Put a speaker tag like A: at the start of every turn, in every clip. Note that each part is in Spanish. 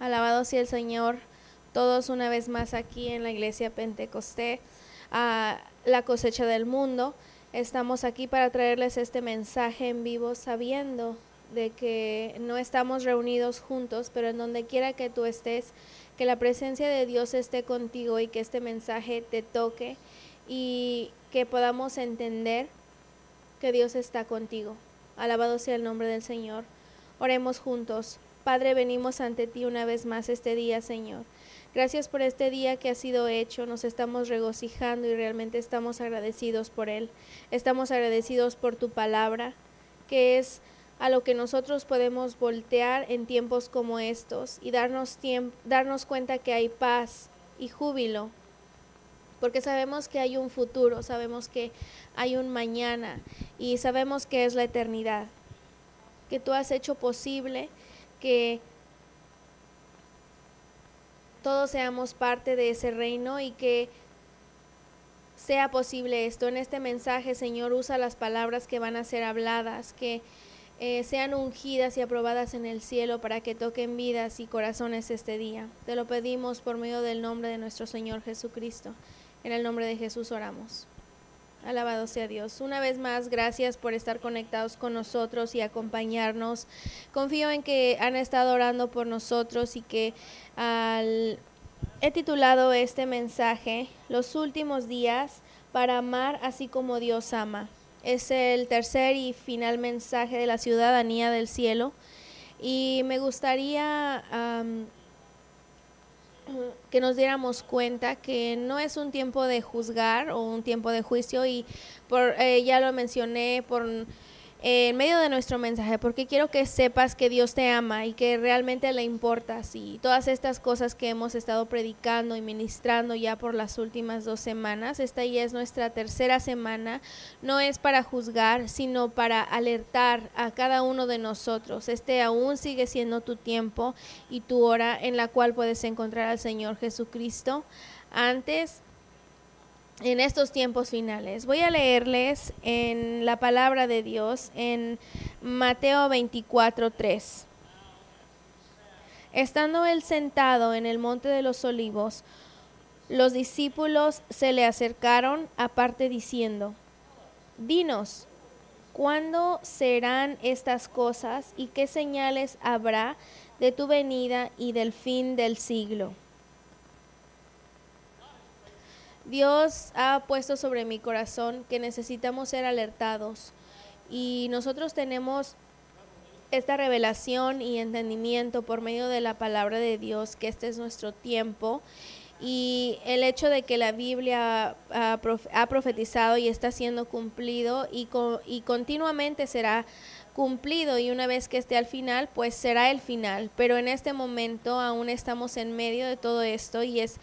A: Alabado sea el Señor, todos una vez más aquí en la iglesia Pentecosté, a la cosecha del mundo. Estamos aquí para traerles este mensaje en vivo sabiendo de que no estamos reunidos juntos, pero en donde quiera que tú estés, que la presencia de Dios esté contigo y que este mensaje te toque y que podamos entender que Dios está contigo. Alabado sea el nombre del Señor. Oremos juntos. Padre, venimos ante ti una vez más este día, Señor. Gracias por este día que ha sido hecho. Nos estamos regocijando y realmente estamos agradecidos por él. Estamos agradecidos por tu palabra, que es a lo que nosotros podemos voltear en tiempos como estos y darnos, darnos cuenta que hay paz y júbilo. Porque sabemos que hay un futuro, sabemos que hay un mañana y sabemos que es la eternidad. Que tú has hecho posible que todos seamos parte de ese reino y que sea posible esto. En este mensaje, Señor, usa las palabras que van a ser habladas, que eh, sean ungidas y aprobadas en el cielo para que toquen vidas y corazones este día. Te lo pedimos por medio del nombre de nuestro Señor Jesucristo. En el nombre de Jesús oramos. Alabado sea Dios. Una vez más, gracias por estar conectados con nosotros y acompañarnos. Confío en que han estado orando por nosotros y que al... he titulado este mensaje Los últimos días para amar así como Dios ama. Es el tercer y final mensaje de la ciudadanía del cielo y me gustaría que nos diéramos cuenta que no es un tiempo de juzgar o un tiempo de juicio y por eh, ya lo mencioné por en medio de nuestro mensaje, porque quiero que sepas que Dios te ama y que realmente le importas y todas estas cosas que hemos estado predicando y ministrando ya por las últimas dos semanas, esta ya es nuestra tercera semana, no es para juzgar, sino para alertar a cada uno de nosotros. Este aún sigue siendo tu tiempo y tu hora en la cual puedes encontrar al Señor Jesucristo. Antes en estos tiempos finales. Voy a leerles en la palabra de Dios en Mateo 24, 3. Estando él sentado en el monte de los olivos, los discípulos se le acercaron aparte diciendo, Dinos, ¿cuándo serán estas cosas y qué señales habrá de tu venida y del fin del siglo? Dios ha puesto sobre mi corazón que necesitamos ser alertados. Y nosotros tenemos esta revelación y entendimiento por medio de la palabra de Dios que este es nuestro tiempo. Y el hecho de que la Biblia ha, profetizado y está siendo cumplido y, y continuamente será cumplido y una vez que esté al final, pues será el final. Pero en este momento aún estamos en medio de todo esto y es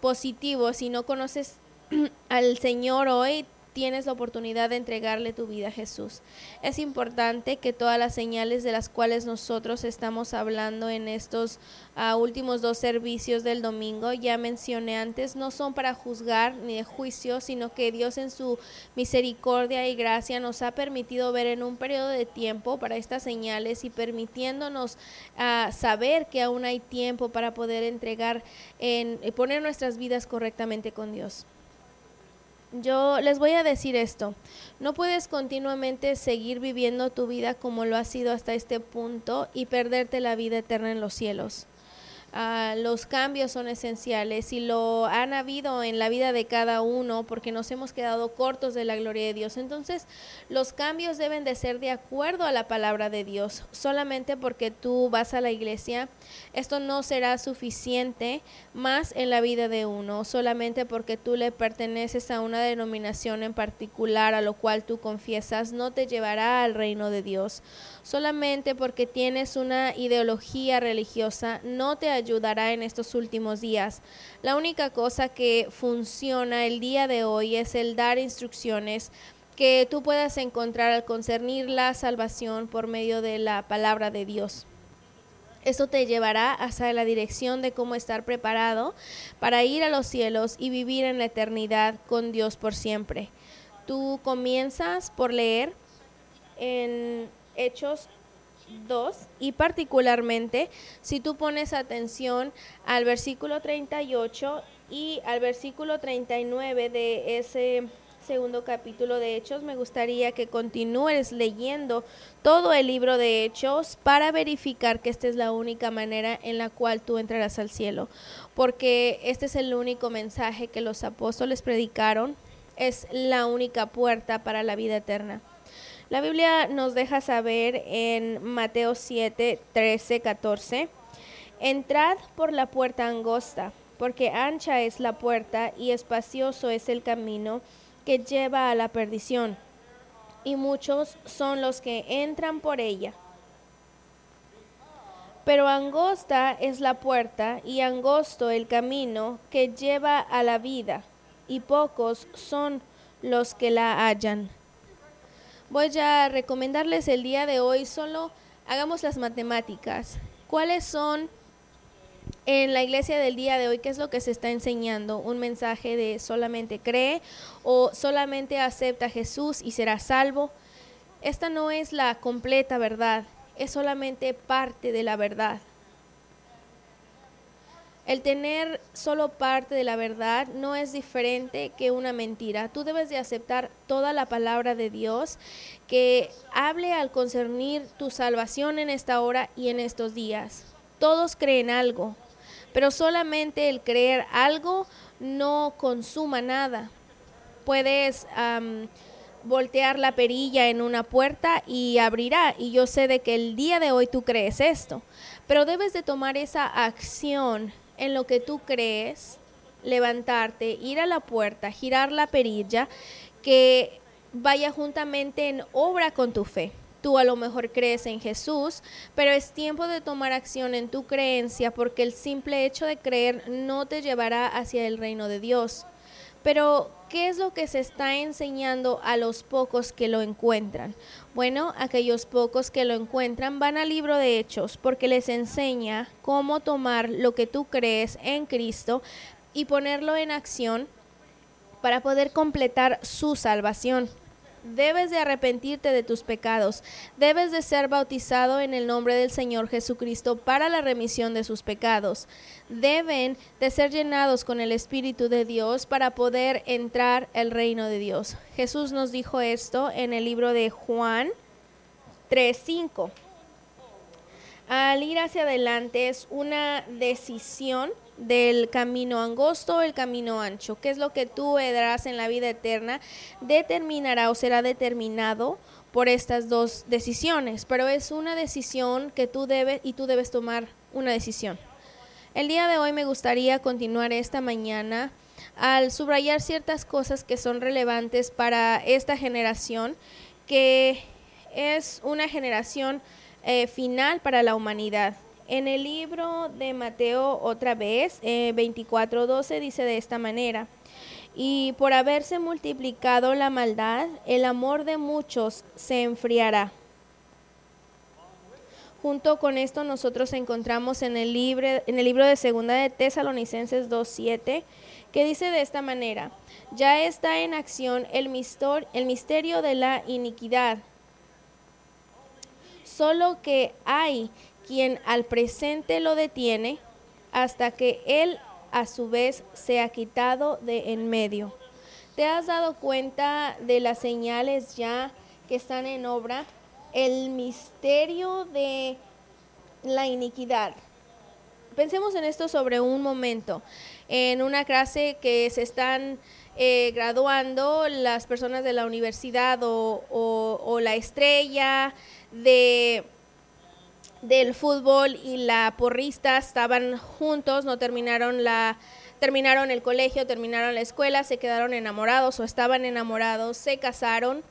A: positivo. Si no conoces al Señor hoy, tienes la oportunidad de entregarle tu vida a Jesús. Es importante que todas las señales de las cuales nosotros estamos hablando en estos ah, últimos dos servicios del domingo, ya mencioné antes, no son para juzgar ni de juicio, sino que Dios en su misericordia y gracia nos ha permitido ver en un periodo de tiempo para estas señales y permitiéndonos ah, saber que aún hay tiempo para poder entregar en poner nuestras vidas correctamente con Dios. Yo les voy a decir esto, no puedes continuamente seguir viviendo tu vida como lo has sido hasta este punto y perderte la vida eterna en los cielos. Ah, los cambios son esenciales y lo han habido en la vida de cada uno porque nos hemos quedado cortos de la gloria de Dios. Entonces, los cambios deben de ser de acuerdo a la palabra de Dios. Solamente porque tú vas a la iglesia, esto no será suficiente más en la vida de uno. Solamente porque tú le perteneces a una denominación en particular a lo cual tú confiesas, no te llevará al reino de Dios solamente porque tienes una ideología religiosa no te ayudará en estos últimos días. La única cosa que funciona el día de hoy es el dar instrucciones que tú puedas encontrar al concernir la salvación por medio de la palabra de Dios. Esto te llevará hacia la dirección de cómo estar preparado para ir a los cielos y vivir en la eternidad con Dios por siempre. Tú comienzas por leer en Hechos 2 y particularmente si tú pones atención al versículo 38 y al versículo 39 de ese segundo capítulo de Hechos, me gustaría que continúes leyendo todo el libro de Hechos para verificar que esta es la única manera en la cual tú entrarás al cielo, porque este es el único mensaje que los apóstoles predicaron, es la única puerta para la vida eterna. La Biblia nos deja saber en Mateo 7, 13, 14, entrad por la puerta angosta, porque ancha es la puerta y espacioso es el camino que lleva a la perdición, y muchos son los que entran por ella. Pero angosta es la puerta y angosto el camino que lleva a la vida, y pocos son los que la hallan. Voy a recomendarles el día de hoy solo hagamos las matemáticas. ¿Cuáles son en la iglesia del día de hoy qué es lo que se está enseñando? ¿Un mensaje de solamente cree o solamente acepta a Jesús y será salvo? Esta no es la completa verdad, es solamente parte de la verdad. El tener solo parte de la verdad no es diferente que una mentira. Tú debes de aceptar toda la palabra de Dios que hable al concernir tu salvación en esta hora y en estos días. Todos creen algo, pero solamente el creer algo no consuma nada. Puedes voltear la perilla en una puerta y abrirá. Y yo sé de que el día de hoy tú crees esto, pero debes de tomar esa acción en lo que tú crees, levantarte, ir a la puerta, girar la perilla, que vaya juntamente en obra con tu fe. Tú a lo mejor crees en Jesús, pero es tiempo de tomar acción en tu creencia porque el simple hecho de creer no te llevará hacia el reino de Dios. Pero, ¿qué es lo que se está enseñando a los pocos que lo encuentran? Bueno, aquellos pocos que lo encuentran van al libro de Hechos porque les enseña cómo tomar lo que tú crees en Cristo y ponerlo en acción para poder completar su salvación. Debes de arrepentirte de tus pecados. Debes de ser bautizado en el nombre del Señor Jesucristo para la remisión de sus pecados. Deben de ser llenados con el Espíritu de Dios para poder entrar al reino de Dios. Jesús nos dijo esto en el libro de Juan 3.5. Al ir hacia adelante es una decisión del camino angosto o el camino ancho. ¿Qué es lo que tú darás en la vida eterna? Determinará o será determinado por estas dos decisiones, pero es una decisión que tú debes y tú debes tomar una decisión. El día de hoy me gustaría continuar esta mañana al subrayar ciertas cosas que son relevantes para esta generación, que es una generación eh, final para la humanidad. En el libro de Mateo, otra vez, eh, 24:12, dice de esta manera, y por haberse multiplicado la maldad, el amor de muchos se enfriará. Junto con esto nosotros encontramos en el, en el libro de Segunda de Tesalonicenses 2.7, que dice de esta manera, ya está en acción el, el misterio de la iniquidad, solo que hay quien al presente lo detiene hasta que él a su vez se ha quitado de en medio. ¿Te has dado cuenta de las señales ya que están en obra? El misterio de la iniquidad. Pensemos en esto sobre un momento. En una clase que se están eh, graduando las personas de la universidad o la estrella de del fútbol y la porrista estaban juntos, no terminaron la terminaron el colegio, terminaron la escuela, se quedaron enamorados o estaban enamorados, se casaron.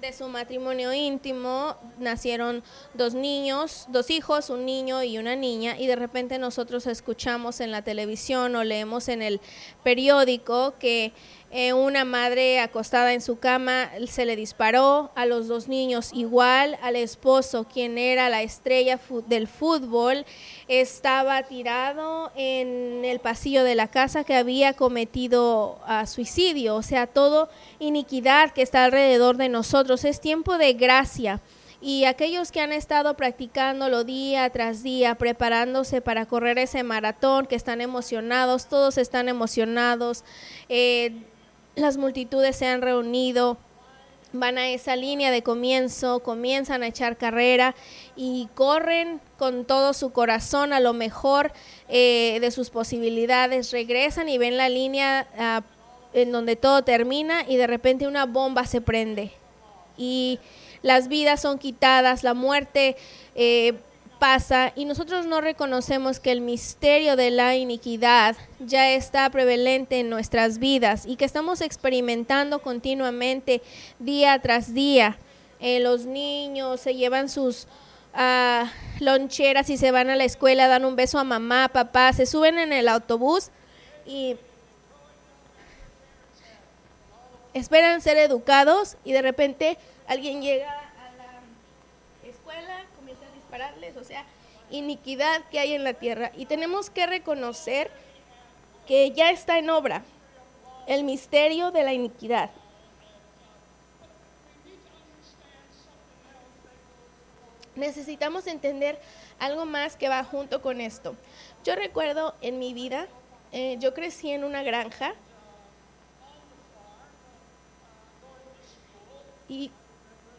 A: De su matrimonio íntimo nacieron dos niños, dos hijos, un niño y una niña, y de repente nosotros escuchamos en la televisión o leemos en el periódico que eh, una madre acostada en su cama se le disparó a los dos niños, igual al esposo, quien era la estrella del fútbol, estaba tirado en el pasillo de la casa que había cometido a suicidio, o sea, todo iniquidad que está alrededor de nosotros. Es tiempo de gracia. Y aquellos que han estado practicándolo día tras día, preparándose para correr ese maratón, que están emocionados, todos están emocionados, eh, las multitudes se han reunido, van a esa línea de comienzo, comienzan a echar carrera y corren con todo su corazón a lo mejor eh, de sus posibilidades, regresan y ven la línea ah, en donde todo termina y de repente una bomba se prende. Y las vidas son quitadas, la muerte eh, pasa y nosotros no reconocemos que el misterio de la iniquidad ya está prevalente en nuestras vidas y que estamos experimentando continuamente día tras día. Eh, los niños se llevan sus uh, loncheras y se van a la escuela, dan un beso a mamá, papá, se suben en el autobús y esperan ser educados y de repente alguien llega a la escuela, comienza a dispararles, o sea, iniquidad que hay en la tierra. Y tenemos que reconocer que ya está en obra el misterio de la iniquidad. Necesitamos entender algo más que va junto con esto. Yo recuerdo en mi vida, eh, yo crecí en una granja y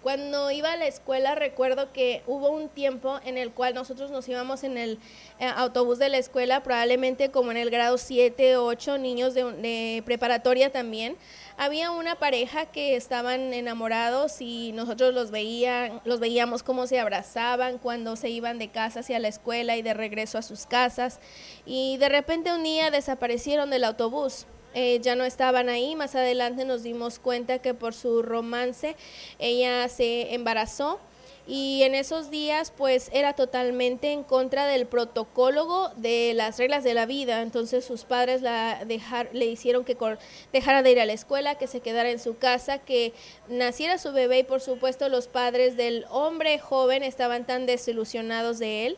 A: cuando iba a la escuela recuerdo que hubo un tiempo en el cual nosotros nos íbamos en el eh, autobús de la escuela, probablemente como en el grado 7, 8, niños de, preparatoria también. Había una pareja que estaban enamorados y nosotros los, veían, los veíamos cómo se abrazaban cuando se iban de casa hacia la escuela y de regreso a sus casas. Y de repente un día desaparecieron del autobús. Eh, ya no estaban ahí. Más adelante nos dimos cuenta que por su romance ella se embarazó y en esos días pues era totalmente en contra del protocolo de las reglas de la vida. Entonces sus padres la dejar, le hicieron que dejara de ir a la escuela, que se quedara en su casa, que naciera su bebé y por supuesto los padres del hombre joven estaban tan desilusionados de él.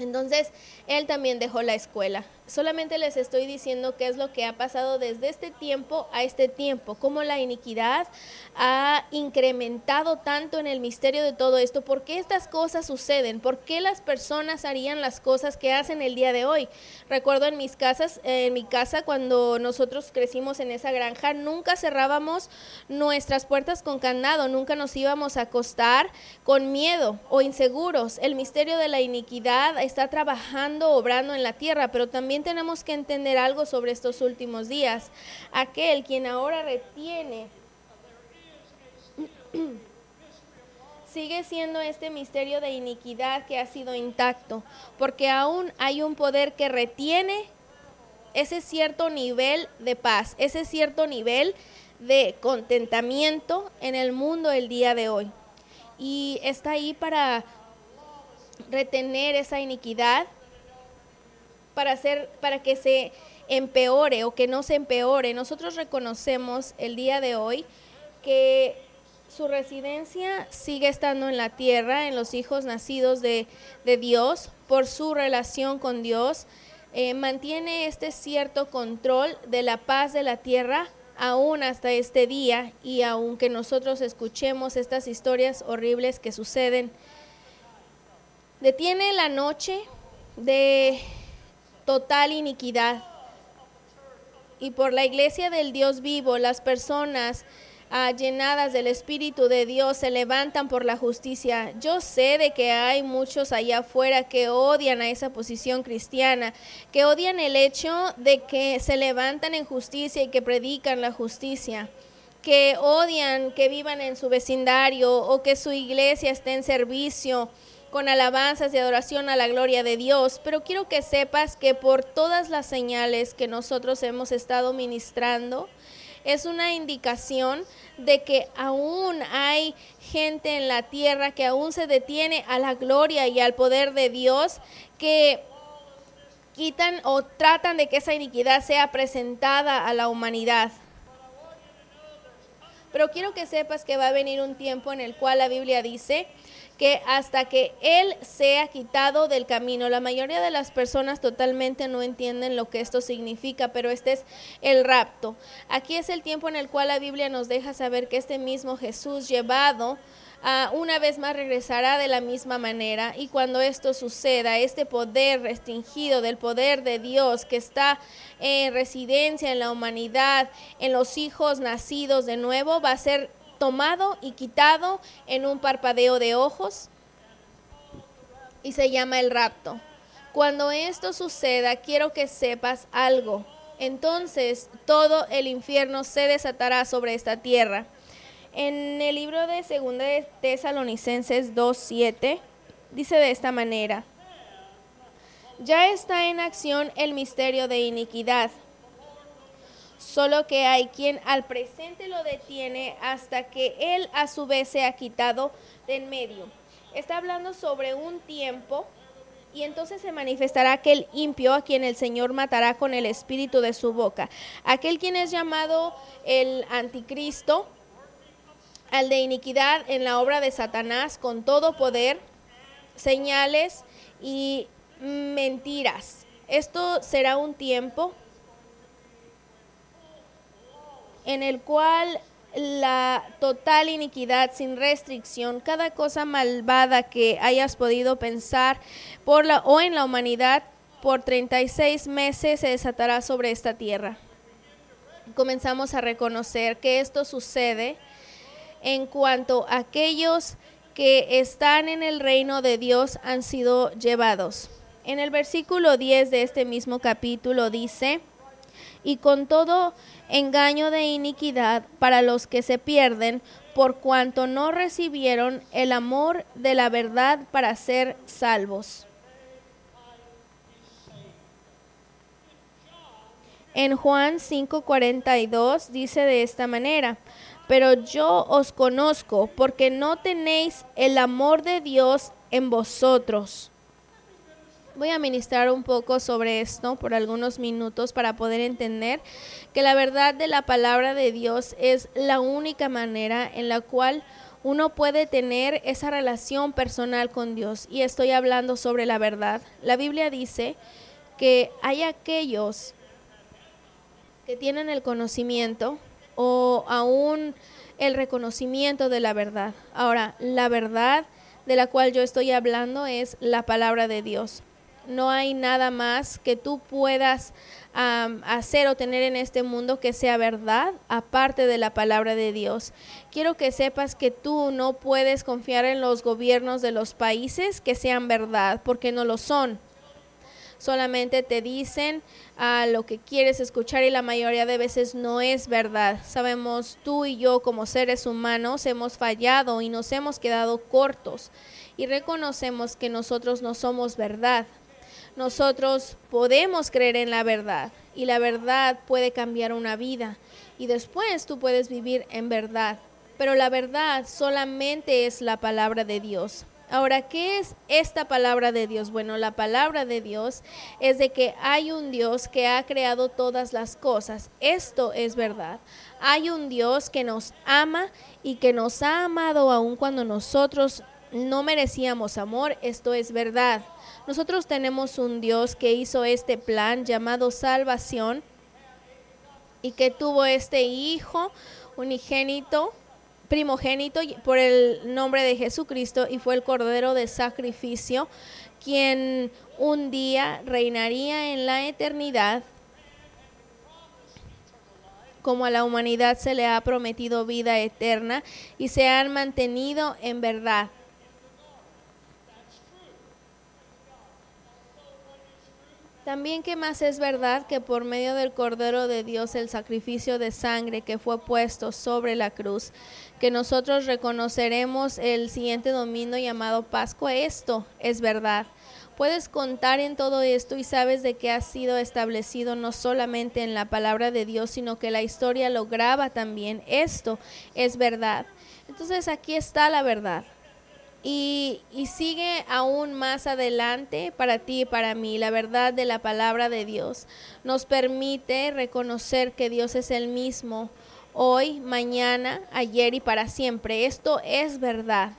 A: Entonces él también dejó la escuela solamente les estoy diciendo qué es lo que ha pasado desde este tiempo a este tiempo, cómo la iniquidad ha incrementado tanto en el misterio de todo esto, por qué estas cosas suceden, por qué las personas harían las cosas que hacen el día de hoy. Recuerdo en mis casas, en mi casa cuando nosotros crecimos en esa granja, nunca cerrábamos nuestras puertas con candado, nunca nos íbamos a acostar con miedo o inseguros. El misterio de la iniquidad está trabajando, obrando en la tierra, pero también tenemos que entender algo sobre estos últimos días. Aquel quien ahora retiene sigue siendo este misterio de iniquidad que ha sido intacto, porque aún hay un poder que retiene ese cierto nivel de paz, ese cierto nivel de contentamiento en el mundo el día de hoy. Y está ahí para retener esa iniquidad para, hacer, para que se empeore o que no se empeore. Nosotros reconocemos el día de hoy que su residencia sigue estando en la tierra, en los hijos nacidos de, Dios, por su relación con Dios. Eh, mantiene este cierto control de la paz de la tierra aún hasta este día y aunque nosotros escuchemos estas historias horribles que suceden, detiene la noche de total iniquidad. Y por la iglesia del Dios vivo, las personas ah, llenadas del Espíritu de Dios se levantan por la justicia. Yo sé de que hay muchos allá afuera que odian a esa posición cristiana, que odian el hecho de que se levantan en justicia y que predican la justicia que odian que vivan en su vecindario o que su iglesia esté en servicio con alabanzas y adoración a la gloria de Dios, pero quiero que sepas que por todas las señales que nosotros hemos estado ministrando, es una indicación de que aún hay gente en la tierra que aún se detiene a la gloria y al poder de Dios, que quitan o tratan de que esa iniquidad sea presentada a la humanidad. Pero quiero que sepas que va a venir un tiempo en el cual la Biblia dice que hasta que Él sea quitado del camino. La mayoría de las personas totalmente no entienden lo que esto significa, pero este es el rapto. Aquí es el tiempo en el cual la Biblia nos deja saber que este mismo Jesús llevado ah, una vez más regresará de la misma manera y cuando esto suceda, este poder restringido del poder de Dios que está en residencia en la humanidad, en los hijos nacidos de nuevo, va a ser tomado y quitado en un parpadeo de ojos y se llama el rapto. Cuando esto suceda, quiero que sepas algo. Entonces todo el infierno se desatará sobre esta tierra. En el libro de Segunda de Tesalonicenses 2:7 dice de esta manera: Ya está en acción el misterio de iniquidad. Solo que hay quien al presente lo detiene hasta que él a su vez se ha quitado de en medio. Está hablando sobre un tiempo y entonces se manifestará aquel impio a quien el Señor matará con el espíritu de su boca. Aquel quien es llamado el anticristo, al de iniquidad en la obra de Satanás con todo poder, señales y mentiras. Esto será un tiempo en el cual la total iniquidad sin restricción, cada cosa malvada que hayas podido pensar por la o en la humanidad por 36 meses se desatará sobre esta tierra. Comenzamos a reconocer que esto sucede en cuanto aquellos que están en el reino de Dios han sido llevados. En el versículo 10 de este mismo capítulo dice, y con todo engaño de iniquidad para los que se pierden, por cuanto no recibieron el amor de la verdad para ser salvos. En Juan 5:42 dice de esta manera, pero yo os conozco porque no tenéis el amor de Dios en vosotros. Voy a ministrar un poco sobre esto por algunos minutos para poder entender que la verdad de la palabra de Dios es la única manera en la cual uno puede tener esa relación personal con Dios. Y estoy hablando sobre la verdad. La Biblia dice que hay aquellos que tienen el conocimiento o aún el reconocimiento de la verdad. Ahora, la verdad de la cual yo estoy hablando es la palabra de Dios. No hay nada más que tú puedas hacer o tener en este mundo que sea verdad aparte de la palabra de Dios. Quiero que sepas que tú no puedes confiar en los gobiernos de los países que sean verdad, porque no lo son solamente te dicen a lo que quieres escuchar y la mayoría de veces no es verdad. Sabemos tú y yo como seres humanos hemos fallado y nos hemos quedado cortos y reconocemos que nosotros no somos verdad. Nosotros podemos creer en la verdad y la verdad puede cambiar una vida y después tú puedes vivir en verdad. Pero la verdad solamente es la palabra de Dios. Ahora, ¿qué es esta palabra de Dios? Bueno, la palabra de Dios es de que hay un Dios que ha creado todas las cosas. Esto es verdad. Hay un Dios que nos ama y que nos ha amado aun cuando nosotros no merecíamos amor. Esto es verdad. Nosotros tenemos un Dios que hizo este plan llamado salvación y que tuvo este hijo unigénito primogénito por el nombre de Jesucristo y fue el Cordero de Sacrificio, quien un día reinaría en la eternidad como a la humanidad se le ha prometido vida eterna y se han mantenido en verdad. También que más es verdad que por medio del Cordero de Dios el sacrificio de sangre que fue puesto sobre la cruz, que nosotros reconoceremos el siguiente domingo llamado Pascua, esto es verdad. Puedes contar en todo esto y sabes de que ha sido establecido no solamente en la palabra de Dios, sino que la historia lo graba también. Esto es verdad. Entonces aquí está la verdad. Y, sigue aún más adelante para ti y para mí. La verdad de la palabra de Dios nos permite reconocer que Dios es el mismo hoy, mañana, ayer y para siempre. Esto es verdad.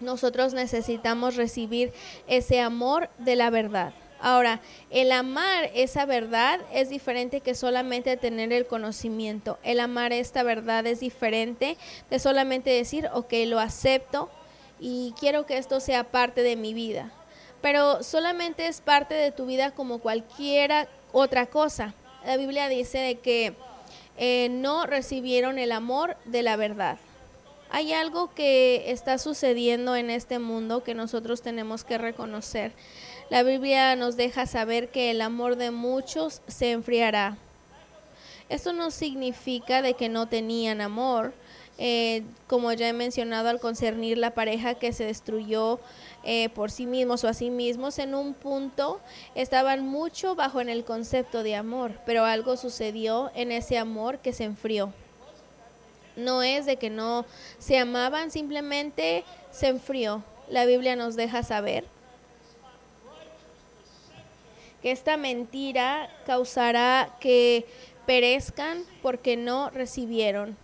A: Nosotros necesitamos recibir ese amor de la verdad. Ahora, el amar esa verdad es diferente que solamente tener el conocimiento. El amar esta verdad es diferente de solamente decir, ok, lo acepto y quiero que esto sea parte de mi vida. Pero solamente es parte de tu vida como cualquiera otra cosa. La Biblia dice que eh, no recibieron el amor de la verdad. Hay algo que está sucediendo en este mundo que nosotros tenemos que reconocer. La Biblia nos deja saber que el amor de muchos se enfriará. Esto no significa de que no tenían amor, eh, como ya he mencionado al concernir la pareja que se destruyó eh, por sí mismos o a sí mismos, en un punto estaban mucho bajo en el concepto de amor, pero algo sucedió en ese amor que se enfrió. No es de que no se amaban, simplemente se enfrió. La Biblia nos deja saber que esta mentira causará que perezcan porque no recibieron.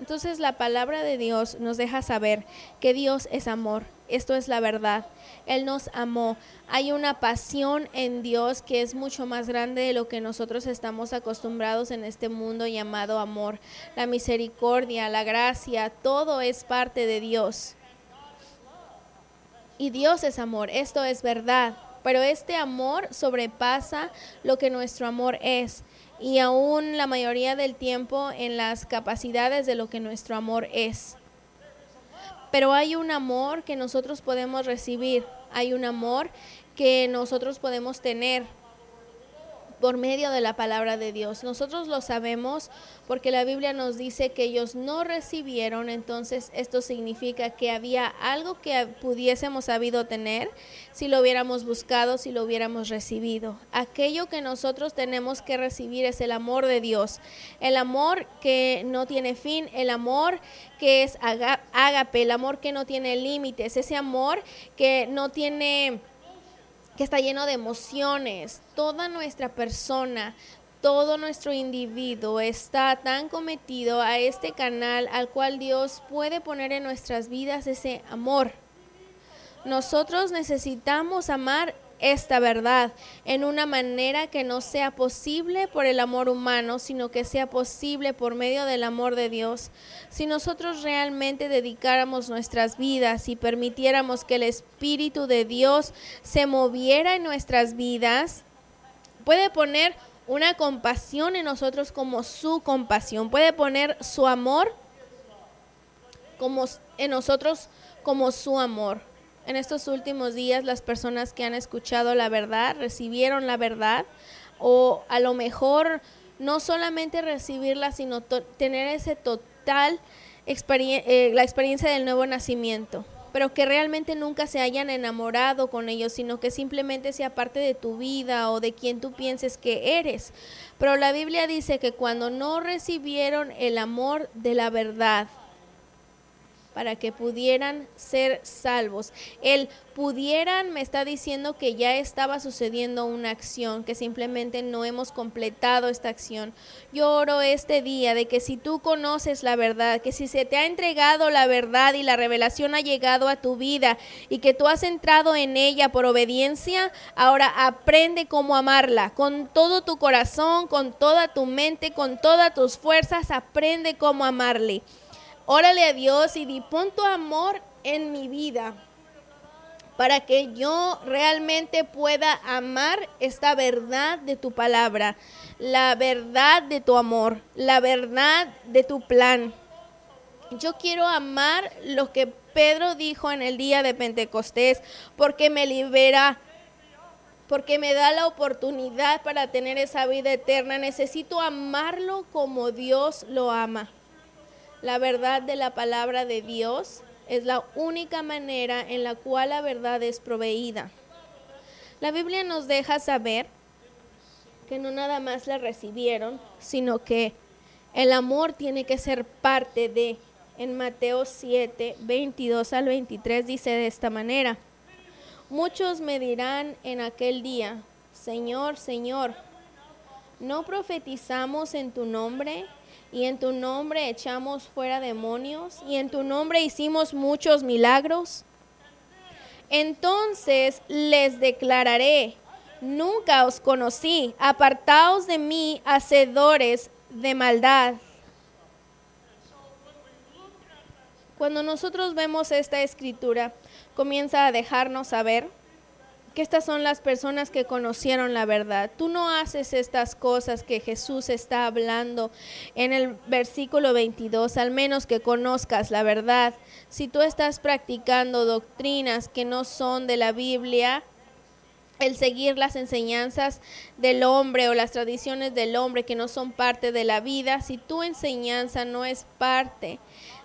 A: Entonces la palabra de Dios nos deja saber que Dios es amor. Esto es la verdad. Él nos amó. Hay una pasión en Dios que es mucho más grande de lo que nosotros estamos acostumbrados en este mundo llamado amor. La misericordia, la gracia, todo es parte de Dios. Y Dios es amor. Esto es verdad. Pero este amor sobrepasa lo que nuestro amor es y aún la mayoría del tiempo en las capacidades de lo que nuestro amor es. Pero hay un amor que nosotros podemos recibir, hay un amor que nosotros podemos tener por medio de la palabra de Dios. Nosotros lo sabemos porque la Biblia nos dice que ellos no recibieron, entonces esto significa que había algo que pudiésemos sabido tener si lo hubiéramos buscado, si lo hubiéramos recibido. Aquello que nosotros tenemos que recibir es el amor de Dios, el amor que no tiene fin, el amor que es ágape, el amor que no tiene límites, ese amor que no tiene que está lleno de emociones. Toda nuestra persona, todo nuestro individuo está tan cometido a este canal al cual Dios puede poner en nuestras vidas ese amor. Nosotros necesitamos amar esta verdad en una manera que no sea posible por el amor humano, sino que sea posible por medio del amor de Dios. Si nosotros realmente dedicáramos nuestras vidas y permitiéramos que el Espíritu de Dios se moviera en nuestras vidas, puede poner una compasión en nosotros como su compasión, puede poner su amor como en nosotros como su amor en estos últimos días las personas que han escuchado la verdad, recibieron la verdad, o a lo mejor no solamente recibirla, sino tener ese total eh, la experiencia del nuevo nacimiento, pero que realmente nunca se hayan enamorado con ellos, sino que simplemente sea parte de tu vida o de quien tú pienses que eres. Pero la Biblia dice que cuando no recibieron el amor de la verdad, para que pudieran ser salvos. El pudieran me está diciendo que ya estaba sucediendo una acción, que simplemente no hemos completado esta acción. Yo oro este día de que si tú conoces la verdad, que si se te ha entregado la verdad y la revelación ha llegado a tu vida y que tú has entrado en ella por obediencia, ahora aprende cómo amarla con todo tu corazón, con toda tu mente, con todas tus fuerzas, aprende cómo amarle. Órale a Dios y di, pon tu amor en mi vida para que yo realmente pueda amar esta verdad de tu palabra, la verdad de tu amor, la verdad de tu plan. Yo quiero amar lo que Pedro dijo en el día de Pentecostés, porque me libera, porque me da la oportunidad para tener esa vida eterna. Necesito amarlo como Dios lo ama. La verdad de la palabra de Dios es la única manera en la cual la verdad es proveída. La Biblia nos deja saber que no nada más la recibieron, sino que el amor tiene que ser parte de. En Mateo 7, 22 al 23 dice de esta manera, muchos me dirán en aquel día, Señor, Señor, ¿no profetizamos en tu nombre? Y en tu nombre echamos fuera demonios, y en tu nombre hicimos muchos milagros. Entonces les declararé, Nunca os conocí. Apartaos de mí, hacedores de maldad. Cuando nosotros vemos esta escritura, comienza a dejarnos saber que estas son las personas que conocieron la verdad. Tú no haces estas cosas que Jesús está hablando en el versículo 22, al menos que conozcas la verdad. Si tú estás practicando doctrinas que no son de la Biblia, el seguir las enseñanzas del hombre o las tradiciones del hombre que no son parte de la vida, si tu enseñanza no es parte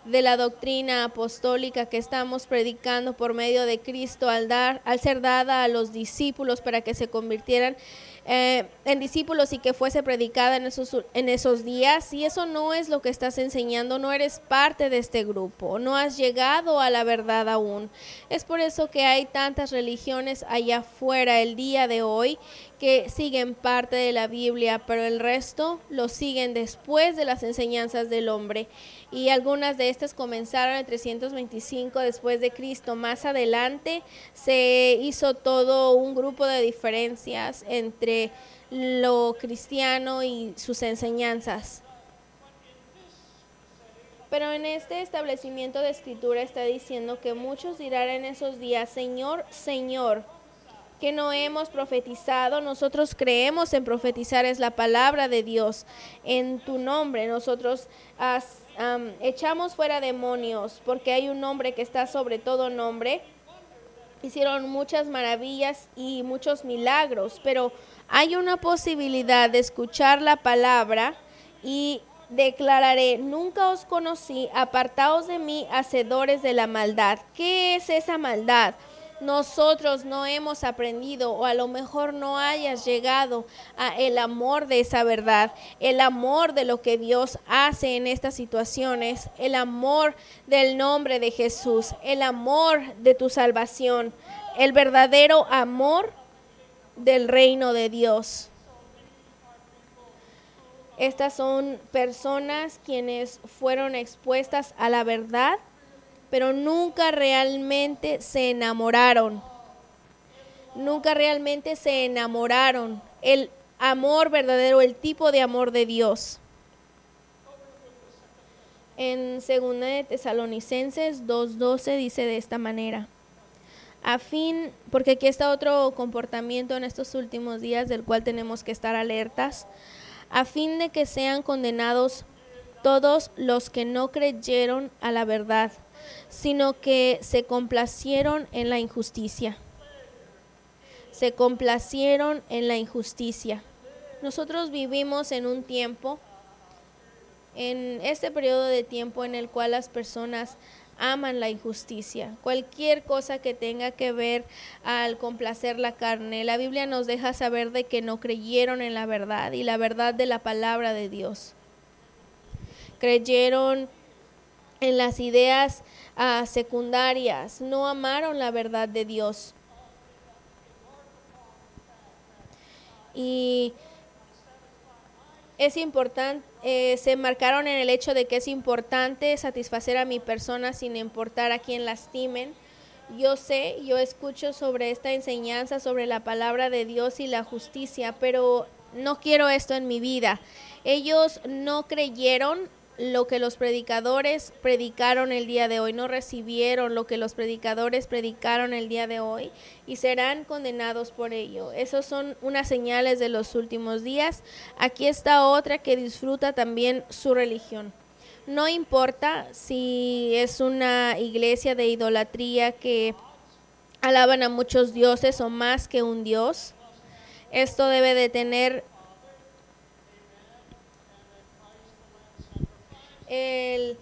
A: de la doctrina apostólica que estamos predicando por medio de Cristo al dar al ser dada a los discípulos para que se convirtieran eh, en discípulos y que fuese predicada en esos, en esos días, si eso no es lo que estás enseñando, no eres parte de este grupo, no has llegado a la verdad aún. Es por eso que hay tantas religiones allá afuera el día de hoy que siguen parte de la Biblia, pero el resto lo siguen después de las enseñanzas del hombre. Y algunas de estas comenzaron en 325 después de Cristo. Más adelante se hizo todo un grupo de diferencias entre lo cristiano y sus enseñanzas. Pero en este establecimiento de escritura está diciendo que muchos dirán en esos días, Señor, Señor, que no hemos profetizado. Nosotros creemos en profetizar, es la palabra de Dios en tu nombre. Nosotros echamos fuera demonios porque hay un nombre que está sobre todo nombre. Hicieron muchas maravillas y muchos milagros, pero hay una posibilidad de escuchar la palabra y declararé, nunca os conocí, apartaos de mí, hacedores de la maldad. ¿Qué es esa maldad? Nosotros no hemos aprendido o a lo mejor no hayas llegado a el amor de esa verdad, el amor de lo que Dios hace en estas situaciones, el amor del nombre de Jesús, el amor de tu salvación, el verdadero amor del reino de Dios. Estas son personas quienes fueron expuestas a la verdad pero nunca realmente se enamoraron. Nunca realmente se enamoraron. El amor verdadero, el tipo de amor de Dios. En 2 de Tesalonicenses 2.12 dice de esta manera. A fin, porque aquí está otro comportamiento en estos últimos días del cual tenemos que estar alertas, a fin de que sean condenados todos los que no creyeron a la verdad sino que se complacieron en la injusticia. Se complacieron en la injusticia. Nosotros vivimos en un tiempo, en este periodo de tiempo en el cual las personas aman la injusticia, cualquier cosa que tenga que ver al complacer la carne. La Biblia nos deja saber de que no creyeron en la verdad y la verdad de la palabra de Dios. Creyeron en las ideas ah, secundarias, no amaron la verdad de Dios. Y es importante, eh, se marcaron en el hecho de que es importante satisfacer a mi persona sin importar a quién lastimen. Yo sé, yo escucho sobre esta enseñanza, sobre la palabra de Dios y la justicia, pero no quiero esto en mi vida. Ellos no creyeron lo que los predicadores predicaron el día de hoy, no recibieron lo que los predicadores predicaron el día de hoy y serán condenados por ello. Esos son unas señales de los últimos días. Aquí está otra que disfruta también su religión. No importa si es una iglesia de idolatría que alaban a muchos dioses o más que un dios. Esto debe de tener el,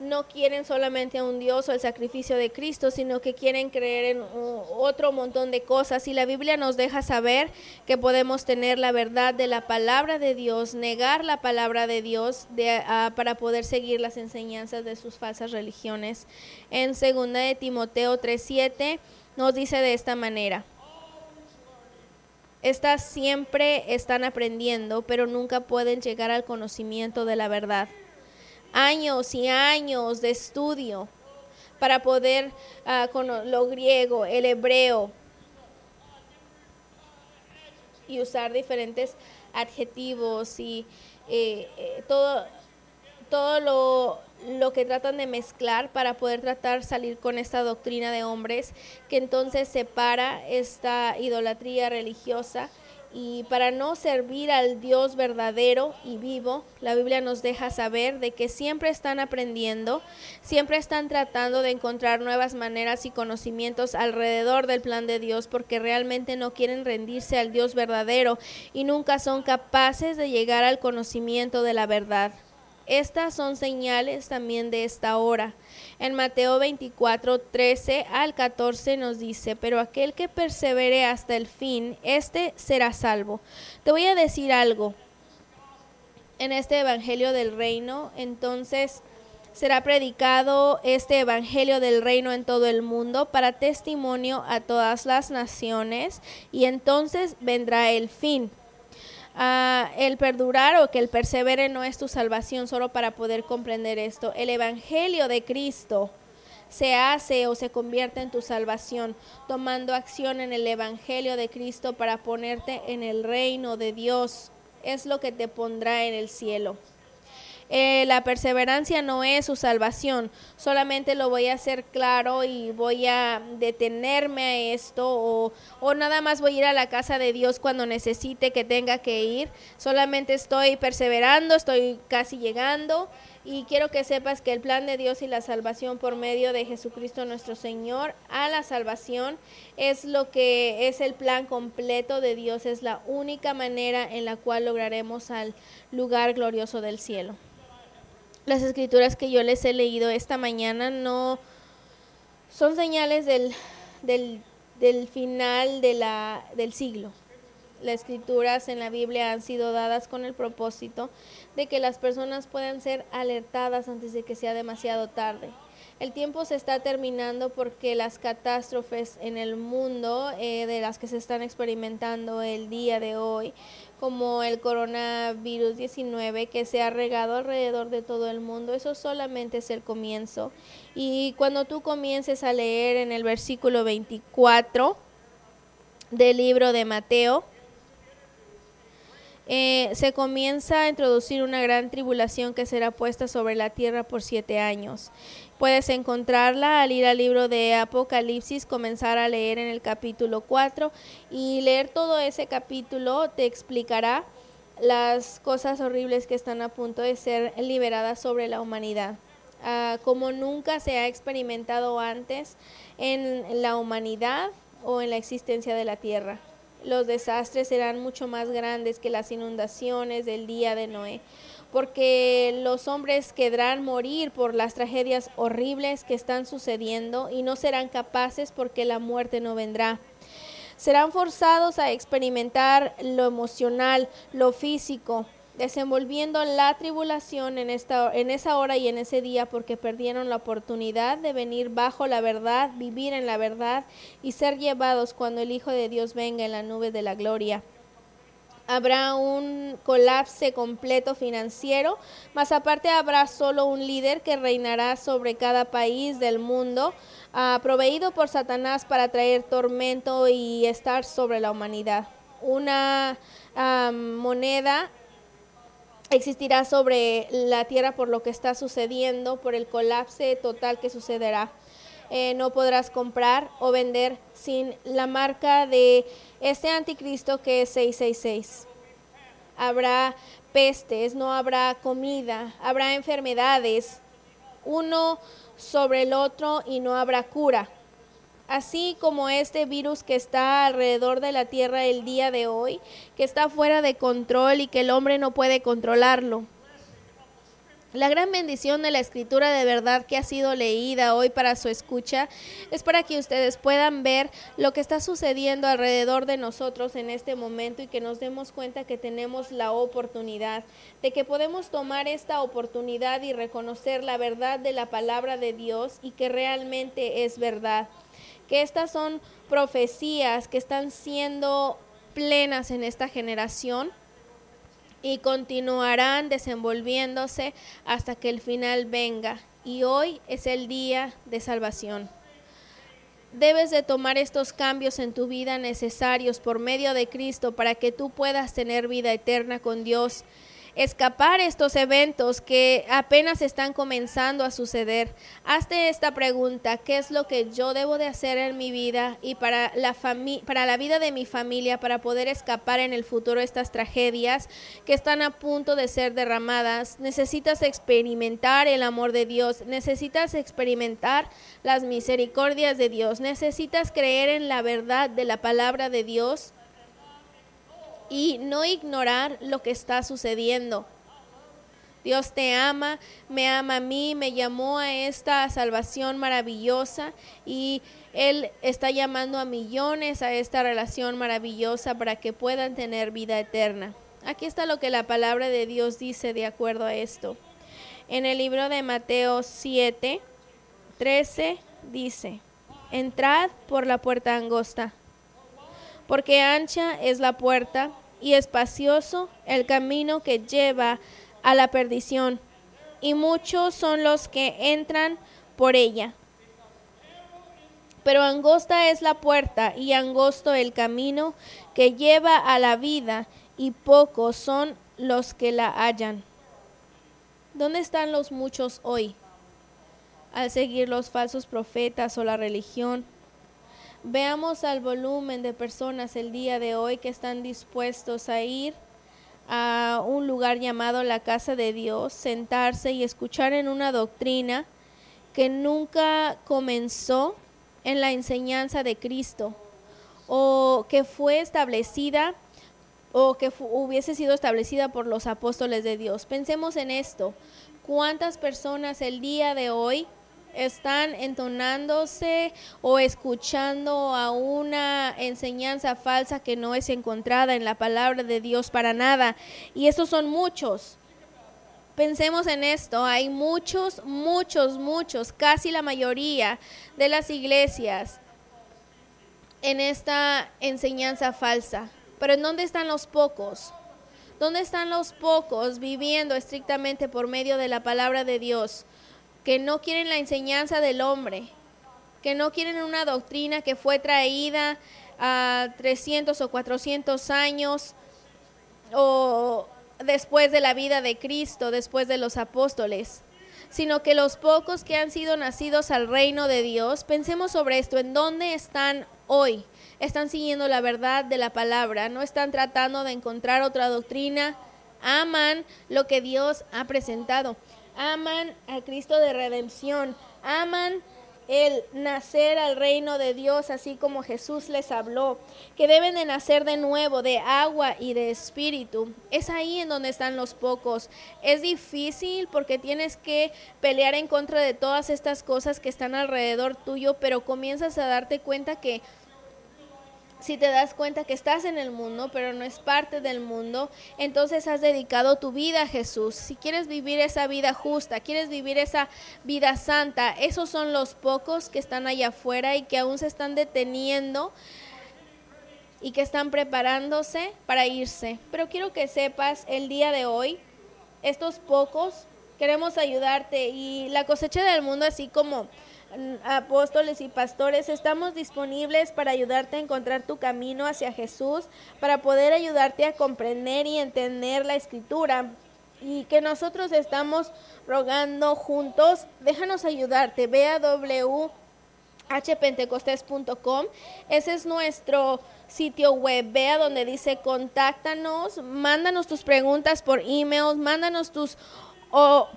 A: no quieren solamente a un Dios o el sacrificio de Cristo, sino que quieren creer en otro montón de cosas. Y la Biblia nos deja saber que podemos tener la verdad de la palabra de Dios, negar la palabra de Dios ah, para poder seguir las enseñanzas de sus falsas religiones. En 2 de Timoteo 3:7 nos dice de esta manera. Estas siempre están aprendiendo, pero nunca pueden llegar al conocimiento de la verdad años y años de estudio para poder uh, con lo griego, el hebreo. y usar diferentes adjetivos y eh, eh, todo, todo lo, lo que tratan de mezclar para poder tratar salir con esta doctrina de hombres que entonces separa esta idolatría religiosa y para no servir al Dios verdadero y vivo, la Biblia nos deja saber de que siempre están aprendiendo, siempre están tratando de encontrar nuevas maneras y conocimientos alrededor del plan de Dios porque realmente no quieren rendirse al Dios verdadero y nunca son capaces de llegar al conocimiento de la verdad. Estas son señales también de esta hora. En Mateo 24, 13 al 14 nos dice, pero aquel que persevere hasta el fin, este será salvo. Te voy a decir algo. En este Evangelio del Reino, entonces será predicado este Evangelio del Reino en todo el mundo para testimonio a todas las naciones y entonces vendrá el fin. Ah, el perdurar o que el persevere no es tu salvación solo para poder comprender esto. El Evangelio de Cristo se hace o se convierte en tu salvación, tomando acción en el Evangelio de Cristo para ponerte en el reino de Dios. Es lo que te pondrá en el cielo. Eh, la perseverancia no es su salvación, solamente lo voy a hacer claro y voy a detenerme a esto o, o nada más voy a ir a la casa de Dios cuando necesite que tenga que ir, solamente estoy perseverando, estoy casi llegando y quiero que sepas que el plan de Dios y la salvación por medio de Jesucristo nuestro Señor a la salvación es lo que es el plan completo de Dios, es la única manera en la cual lograremos al lugar glorioso del cielo las escrituras que yo les he leído esta mañana no son señales del, del, final del siglo. Las escrituras en la Biblia han sido dadas con el propósito de que las personas puedan ser alertadas antes de que sea demasiado tarde. El tiempo se está terminando porque las catástrofes en el mundo eh, de las que se están experimentando el día de hoy, como el coronavirus 19 que se ha regado alrededor de todo el mundo, eso solamente es el comienzo. Y cuando tú comiences a leer en el versículo 24 del libro de Mateo, eh, se comienza a introducir una gran tribulación que será puesta sobre la tierra por siete años. Puedes encontrarla al ir al libro de Apocalipsis, comenzar a leer en el capítulo 4 y leer todo ese capítulo te explicará las cosas horribles que están a punto de ser liberadas sobre la humanidad. Ah, como nunca se ha experimentado antes en la humanidad o en la existencia de la tierra los desastres serán mucho más grandes que las inundaciones del día de Noé, porque los hombres quedarán morir por las tragedias horribles que están sucediendo y no serán capaces porque la muerte no vendrá. Serán forzados a experimentar lo emocional, lo físico, desenvolviendo la tribulación en, esta, en esa hora y en ese día porque perdieron la oportunidad de venir bajo la verdad, vivir en la verdad y ser llevados cuando el Hijo de Dios venga en la nube de la gloria habrá un colapse completo financiero, más aparte habrá solo un líder que reinará sobre cada país del mundo, uh, proveído por Satanás para traer tormento y estar sobre la humanidad. Una moneda existirá sobre la tierra por lo que está sucediendo, por el colapse total que sucederá. Eh, no podrás comprar o vender sin la marca de este anticristo que es 666. Habrá pestes, no habrá comida, habrá enfermedades, uno sobre el otro y no habrá cura así como este virus que está alrededor de la Tierra el día de hoy, que está fuera de control y que el hombre no puede controlarlo. La gran bendición de la escritura de verdad que ha sido leída hoy para su escucha es para que ustedes puedan ver lo que está sucediendo alrededor de nosotros en este momento y que nos demos cuenta que tenemos la oportunidad, de que podemos tomar esta oportunidad y reconocer la verdad de la palabra de Dios y que realmente es verdad. Que estas son profecías que están siendo plenas en esta generación y continuarán desenvolviéndose hasta que el final venga. Y hoy es el día de salvación. debes de tomar estos cambios en tu vida necesarios por medio de Cristo para que tú puedas tener vida eterna con Dios escapar estos eventos que apenas están comenzando a suceder. Hazte esta pregunta, ¿qué es lo que yo debo de hacer en mi vida y para la, para la vida de mi familia para poder escapar en el futuro estas tragedias que están a punto de ser derramadas? Necesitas experimentar el amor de Dios, necesitas experimentar las misericordias de Dios, necesitas creer en la verdad de la palabra de Dios y no ignorar lo que está sucediendo. Dios te ama, me ama a mí, me llamó a esta salvación maravillosa y Él está llamando a millones a esta relación maravillosa para que puedan tener vida eterna. Aquí está lo que la palabra de Dios dice de acuerdo a esto. En el libro de Mateo 7, 13 dice, entrad por la puerta angosta, porque ancha es la puerta y espacioso el camino que lleva a la perdición, y muchos son los que entran por ella. Pero angosta es la puerta y angosto el camino que lleva a la vida, y pocos son los que la hallan. ¿Dónde están los muchos hoy? Al seguir los falsos profetas o la religión, Veamos al volumen de personas el día de hoy que están dispuestos a ir a un lugar llamado la casa de Dios, sentarse y escuchar en una doctrina que nunca comenzó en la enseñanza de Cristo o que fue establecida o que hubiese sido establecida por los apóstoles de Dios. Pensemos en esto. ¿Cuántas personas el día de hoy están entonándose o escuchando a una enseñanza falsa que no es encontrada en la palabra de Dios para nada. Y esos son muchos. Pensemos en esto, hay muchos, muchos, muchos, casi la mayoría de las iglesias en esta enseñanza falsa. Pero ¿en dónde están los pocos? ¿Dónde están los pocos viviendo estrictamente por medio de la palabra de Dios? Que no quieren la enseñanza del hombre, que no quieren una doctrina que fue traída a 300 o 400 años o después de la vida de Cristo, después de los apóstoles, sino que los pocos que han sido nacidos al reino de Dios, pensemos sobre esto, ¿en dónde están hoy? Están siguiendo la verdad de la palabra, no están tratando de encontrar otra doctrina, aman lo que Dios ha presentado aman a Cristo de redención, aman el nacer al reino de Dios, así como Jesús les habló, que deben de nacer de nuevo de agua y de espíritu. Es ahí en donde están los pocos. Es difícil porque tienes que pelear en contra de todas estas cosas que están alrededor tuyo, pero comienzas a darte cuenta que si te das cuenta que estás en el mundo, pero no es parte del mundo, entonces has dedicado tu vida a Jesús. Si quieres vivir esa vida justa, quieres vivir esa vida santa, esos son los pocos que están allá afuera y que aún se están deteniendo y que están preparándose para irse. Pero quiero que sepas el día de hoy, estos pocos, queremos ayudarte y la cosecha del mundo, así como apóstoles y pastores, estamos disponibles para ayudarte a encontrar tu camino hacia Jesús, para poder ayudarte a comprender y entender la escritura. Y que nosotros estamos rogando juntos, déjanos ayudarte. Ve a whpentecostés.com, ese es nuestro sitio web. Ve a donde dice contáctanos, mándanos tus preguntas por email, mándanos tus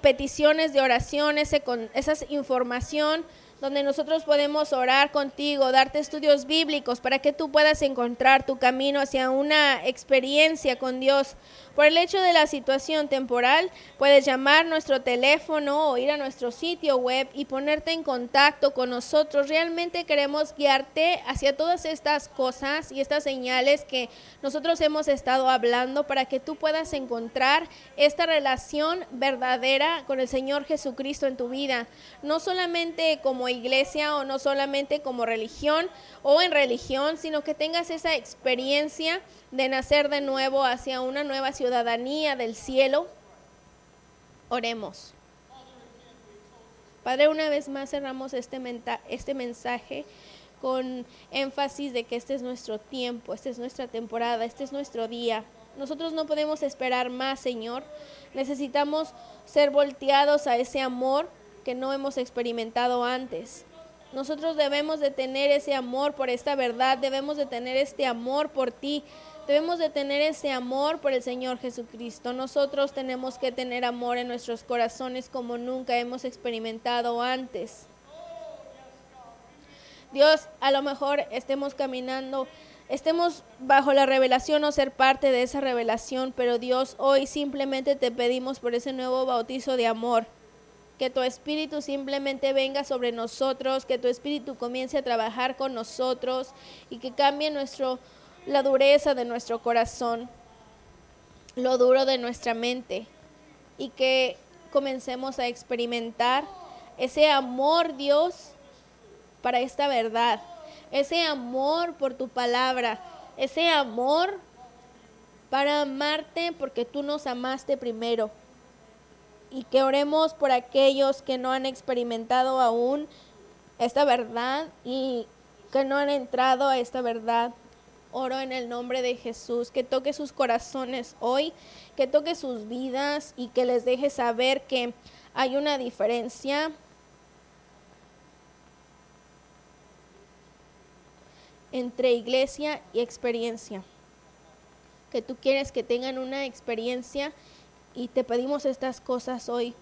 A: peticiones de oraciones, esa información donde nosotros podemos orar contigo, darte estudios bíblicos para que tú puedas encontrar tu camino hacia una experiencia con Dios. Por el hecho de la situación temporal, puedes llamar nuestro teléfono o ir a nuestro sitio web y ponerte en contacto con nosotros. Realmente queremos guiarte hacia todas estas cosas y estas señales que nosotros hemos estado hablando para que tú puedas encontrar esta relación verdadera con el Señor Jesucristo en tu vida. No solamente como iglesia o no solamente como religión o en religión, sino que tengas esa experiencia de nacer de nuevo hacia una nueva ciudadanía del cielo. Oremos. Padre, una vez más cerramos este, este mensaje con énfasis de que este es nuestro tiempo, esta es nuestra temporada, este es nuestro día. Nosotros no podemos esperar más, Señor. Necesitamos ser volteados a ese amor que no hemos experimentado antes. Nosotros debemos de tener ese amor por esta verdad, debemos de tener este amor por ti, debemos de tener ese amor por el Señor Jesucristo. Nosotros tenemos que tener amor en nuestros corazones como nunca hemos experimentado antes. Dios, a lo mejor estemos caminando, estemos bajo la revelación o ser parte de esa revelación, pero Dios, hoy simplemente te pedimos por ese nuevo bautizo de amor. Que tu espíritu simplemente venga sobre nosotros, que tu espíritu comience a trabajar con nosotros y que cambie nuestro, la dureza de nuestro corazón, lo duro de nuestra mente y que comencemos a experimentar ese amor, Dios, para esta verdad, ese amor por tu palabra, ese amor para amarte porque tú nos amaste primero. Y que oremos por aquellos que no han experimentado aún esta verdad y que no han entrado a esta verdad. Oro en el nombre de Jesús, que toque sus corazones hoy, que toque sus vidas y que les deje saber que hay una diferencia entre iglesia y experiencia. Que tú quieres que tengan una experiencia y te pedimos estas cosas hoy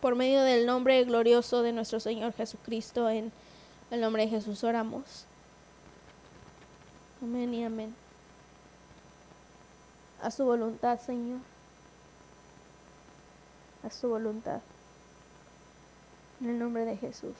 A: por medio del nombre glorioso de nuestro Señor Jesucristo. En el nombre de Jesús oramos. Amén y amén. A su voluntad, Señor. A su voluntad. En el nombre de Jesús.